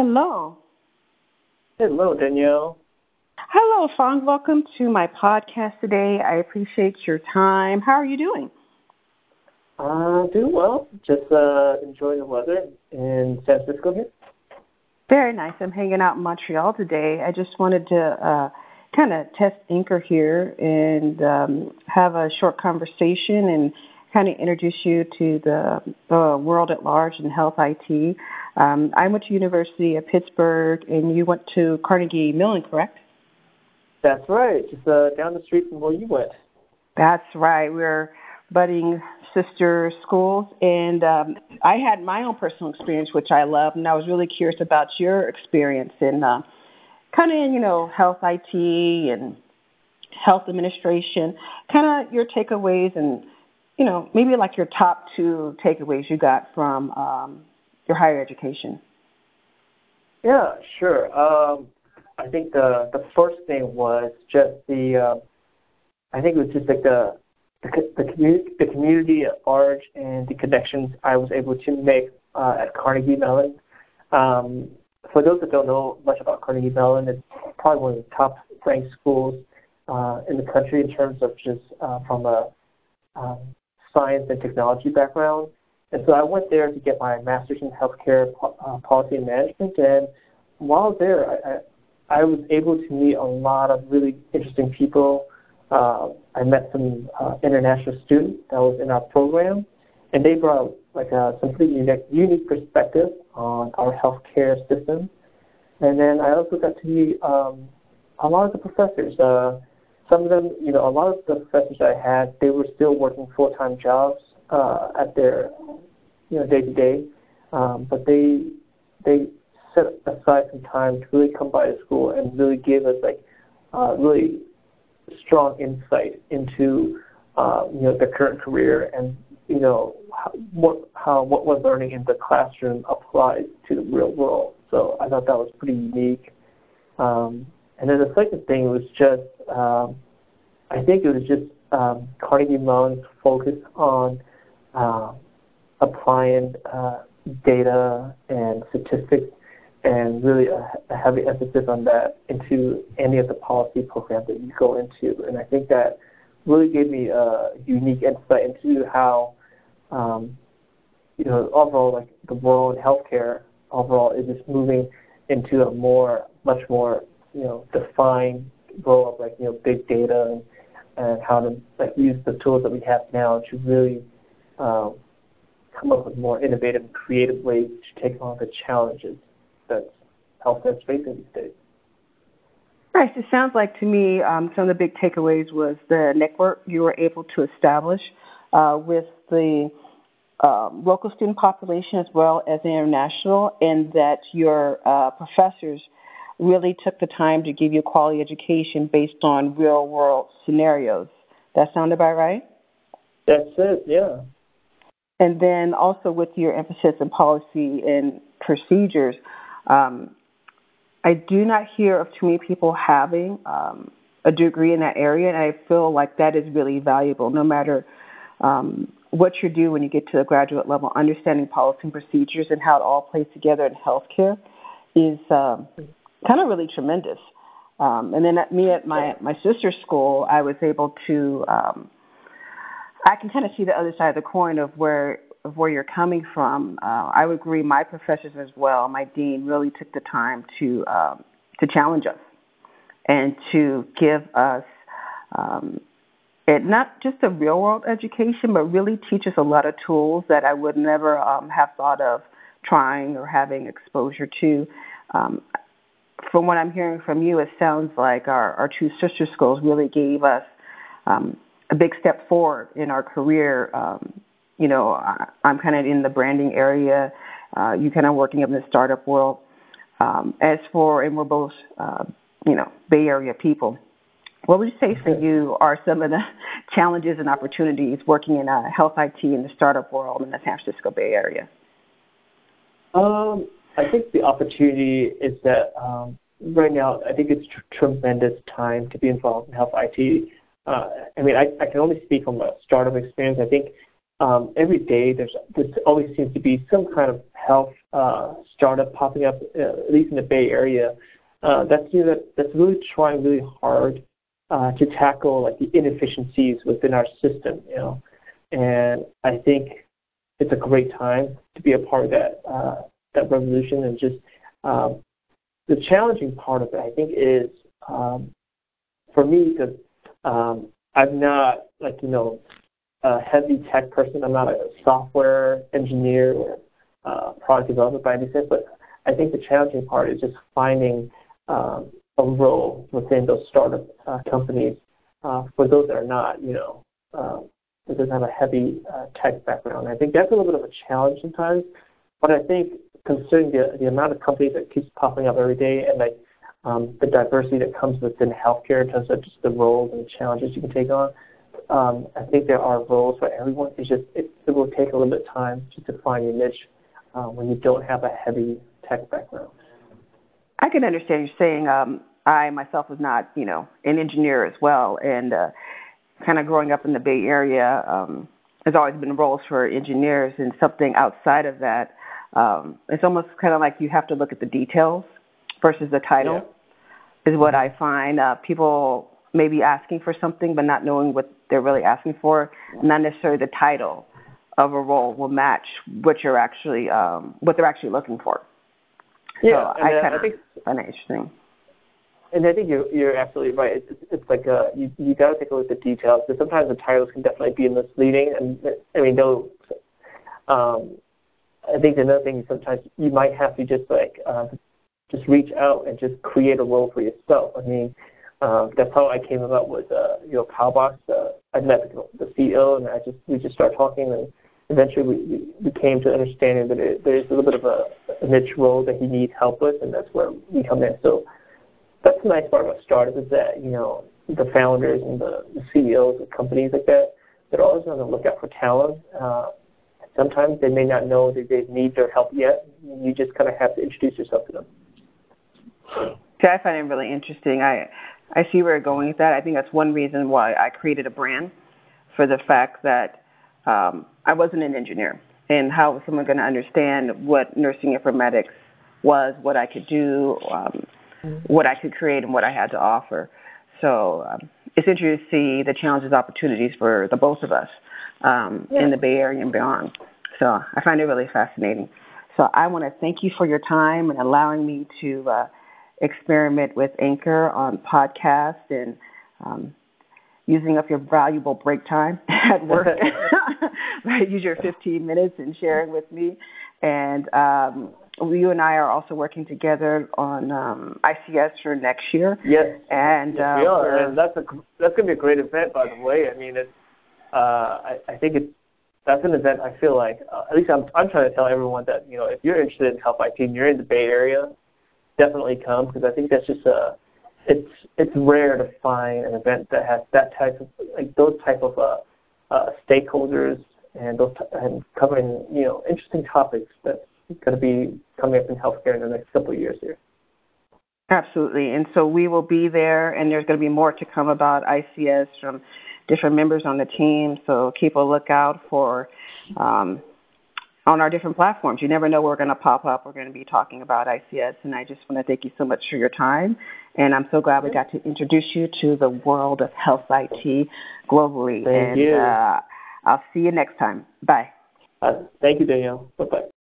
Hello. Hello, Danielle. Hello, Fong. Welcome to my podcast today. I appreciate your time. How are you doing? Uh, doing well. Just uh, enjoying the weather in San Francisco here. Very nice. I'm hanging out in Montreal today. I just wanted to uh, kind of test Anchor here and um, have a short conversation and kind of introduce you to the, the world at large in health IT. Um, I went to University of Pittsburgh, and you went to Carnegie Mellon, correct? That's right. Just uh, down the street from where you went. That's right. We're budding sister schools, and um, I had my own personal experience, which I love, and I was really curious about your experience in uh, kind of in you know health IT and health administration, kind of your takeaways and you know maybe like your top two takeaways you got from um, your higher education. Yeah, sure. Um, I think the the first thing was just the uh, I think it was just like the the, the community the community at large and the connections I was able to make uh, at Carnegie Mellon. Um, for those that don't know much about Carnegie Mellon, it's probably one of the top ranked schools uh, in the country in terms of just uh, from a um, science and technology background. And so I went there to get my master's in healthcare uh, policy and management. And while there, I, I was able to meet a lot of really interesting people. Uh, I met some uh, international students that was in our program, and they brought like a completely unique, unique perspective on our healthcare system. And then I also got to meet um, a lot of the professors. Uh, some of them, you know, a lot of the professors I had, they were still working full-time jobs uh, at their, you know, day to day, um, but they they set aside some time to really come by the school and really give us like uh, really strong insight into uh, you know their current career and you know how, what how what we're learning in the classroom applies to the real world. So I thought that was pretty unique. Um, and then the second thing was just um, I think it was just um, Carnegie Mellon's focus on uh, applying uh, data and statistics and really a, a heavy emphasis on that into any of the policy programs that you go into. And I think that really gave me a unique insight into how, um, you know, overall, like the world in healthcare overall is just moving into a more, much more, you know, defined role of like, you know, big data and, and how to like use the tools that we have now to really um, come up with more innovative and creative ways to take on the challenges that healthcare is facing these days. Right. It sounds like to me um, some of the big takeaways was the network you were able to establish uh, with the um, local student population as well as international, and that your uh, professors really took the time to give you quality education based on real world scenarios. That sound about right? That's it, yeah. And then also with your emphasis in policy and procedures, um, I do not hear of too many people having um, a degree in that area, and I feel like that is really valuable no matter um, what you do when you get to the graduate level. Understanding policy and procedures and how it all plays together in healthcare is um, kind of really tremendous. Um, and then at me at my my sister's school, I was able to um, I can kind of see the other side of the coin of where of where you're coming from, uh, I would agree. My professors as well, my dean, really took the time to um, to challenge us and to give us um, it not just a real world education, but really teach us a lot of tools that I would never um, have thought of trying or having exposure to. Um, from what I'm hearing from you, it sounds like our, our two sister schools really gave us um, a big step forward in our career um, you know, I, I'm kind of in the branding area. Uh, you kind of working in the startup world. Um, as for, and we're both, uh, you know, Bay Area people. What would you say for you are some of the challenges and opportunities working in uh, health IT in the startup world in the San Francisco Bay Area? Um, I think the opportunity is that um, right now, I think it's tr- tremendous time to be involved in health IT. Uh, I mean, I, I can only speak from a startup experience. I think um, every day there's there always seems to be some kind of health uh, startup popping up, uh, at least in the Bay Area, uh, that's you know, that, that's really trying really hard uh, to tackle like the inefficiencies within our system, you know. And I think it's a great time to be a part of that uh, that revolution and just um, the challenging part of it. I think is um, for me because um, I'm not like you know a heavy tech person. I'm not a software engineer or uh, product developer by any sense, but I think the challenging part is just finding um, a role within those startup uh, companies uh, for those that are not, you know, uh, that doesn't have a heavy uh, tech background. I think that's a little bit of a challenge sometimes, but I think considering the the amount of companies that keeps popping up every day and like um, the diversity that comes within healthcare in terms of just the roles and the challenges you can take on, um, I think there are roles for everyone. It's just it, it will take a little bit of time just to find your niche uh, when you don't have a heavy tech background. I can understand you saying um, I myself was not, you know, an engineer as well, and uh, kind of growing up in the Bay Area, um, there's always been roles for engineers, and something outside of that, um, it's almost kind of like you have to look at the details versus the title. Yeah. Is what I find. Uh, people may be asking for something, but not knowing what they're really asking for. Not necessarily the title of a role will match what you're actually, um, what they're actually looking for. Yeah, so I kind of find it interesting. And I think you're you're absolutely right. It's, it's like uh, you you got to take a look at the details because sometimes the titles can definitely be misleading. And I mean, though, um, I think another thing is sometimes you might have to just like uh, just reach out and just create a role for yourself. I mean, uh, that's how I came about with uh, you know Cowbox. Uh, I met the, CEO and I just we just started talking and eventually we, we came to understanding that it, there's a little bit of a, a niche role that he needs help with, and that's where we come in. So that's the nice part about startup is that you know the founders and the, the CEOs of companies like that they're always on the lookout for talent. Uh, sometimes they may not know that they need their help yet. You just kind of have to introduce yourself to them. See, I find it really interesting. I I see where you're going with that. I think that's one reason why I created a brand for the fact that um, I wasn't an engineer, and how was someone going to understand what nursing informatics was, what I could do, um, what I could create, and what I had to offer. So um, it's interesting to see the challenges, opportunities for the both of us um, yeah. in the Bay Area and beyond. So I find it really fascinating. So I want to thank you for your time and allowing me to uh, experiment with Anchor on podcast and um, using up your valuable break time at work. right, use your 15 minutes and sharing with me. And um, you and I are also working together on um, ICS for next year. Yes, and yes, uh, we are, and that's a that's going to be a great event, by the way. I mean, it's uh, I, I think it's that's an event I feel like uh, at least I'm I'm trying to tell everyone that you know if you're interested in health IT and you're in the Bay Area, definitely come because I think that's just a it's it's rare to find an event that has that type of like those type of uh, uh, stakeholders and those t- and covering you know interesting topics that's going to be coming up in healthcare in the next couple of years here. Absolutely, and so we will be there, and there's going to be more to come about ICS from different members on the team. So keep a lookout for um, on our different platforms. You never know where we're going to pop up. We're going to be talking about ICS, and I just want to thank you so much for your time. And I'm so glad we got to introduce you to the world of health IT globally. Thank and you. Uh, I'll see you next time. Bye. Uh, thank you, Danielle. Bye bye.